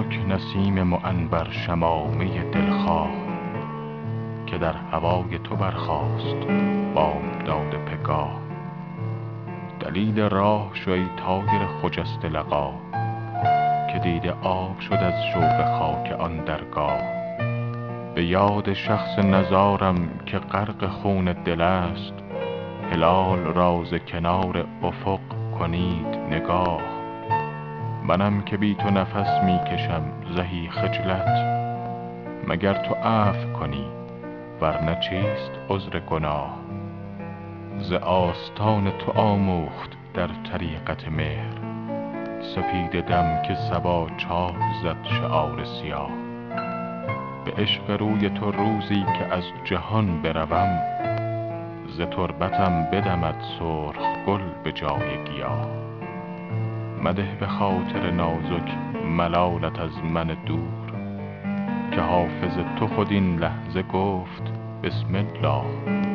نسیم معنبر شمامه دلخواه که در هوای تو برخاست بامداد پگاه. دلیل راه شو ای طایر خجسته لقا که دیده آب شد از شوق خاک آن درگاه. به یاد شخص نزارم که غرق خون دل است هلال را کنار افق کنید نگاه. منم که بی تو نفس می کشم زهی خجلت. مگر تو عفو کنی ور نه چیست عذر گناه؟ ز آستان تو آموخت در طریقت مهر. سپیده دم که صبا چاک زد شعار سیاه. به عشق روی تو روزی که از جهان بروم ز تربتم بدمد سرخ گل به جای گیاه. مده به خاطر نازک ملالت از من دور. که حافظ تو خود این لحظه گفت بسم الله.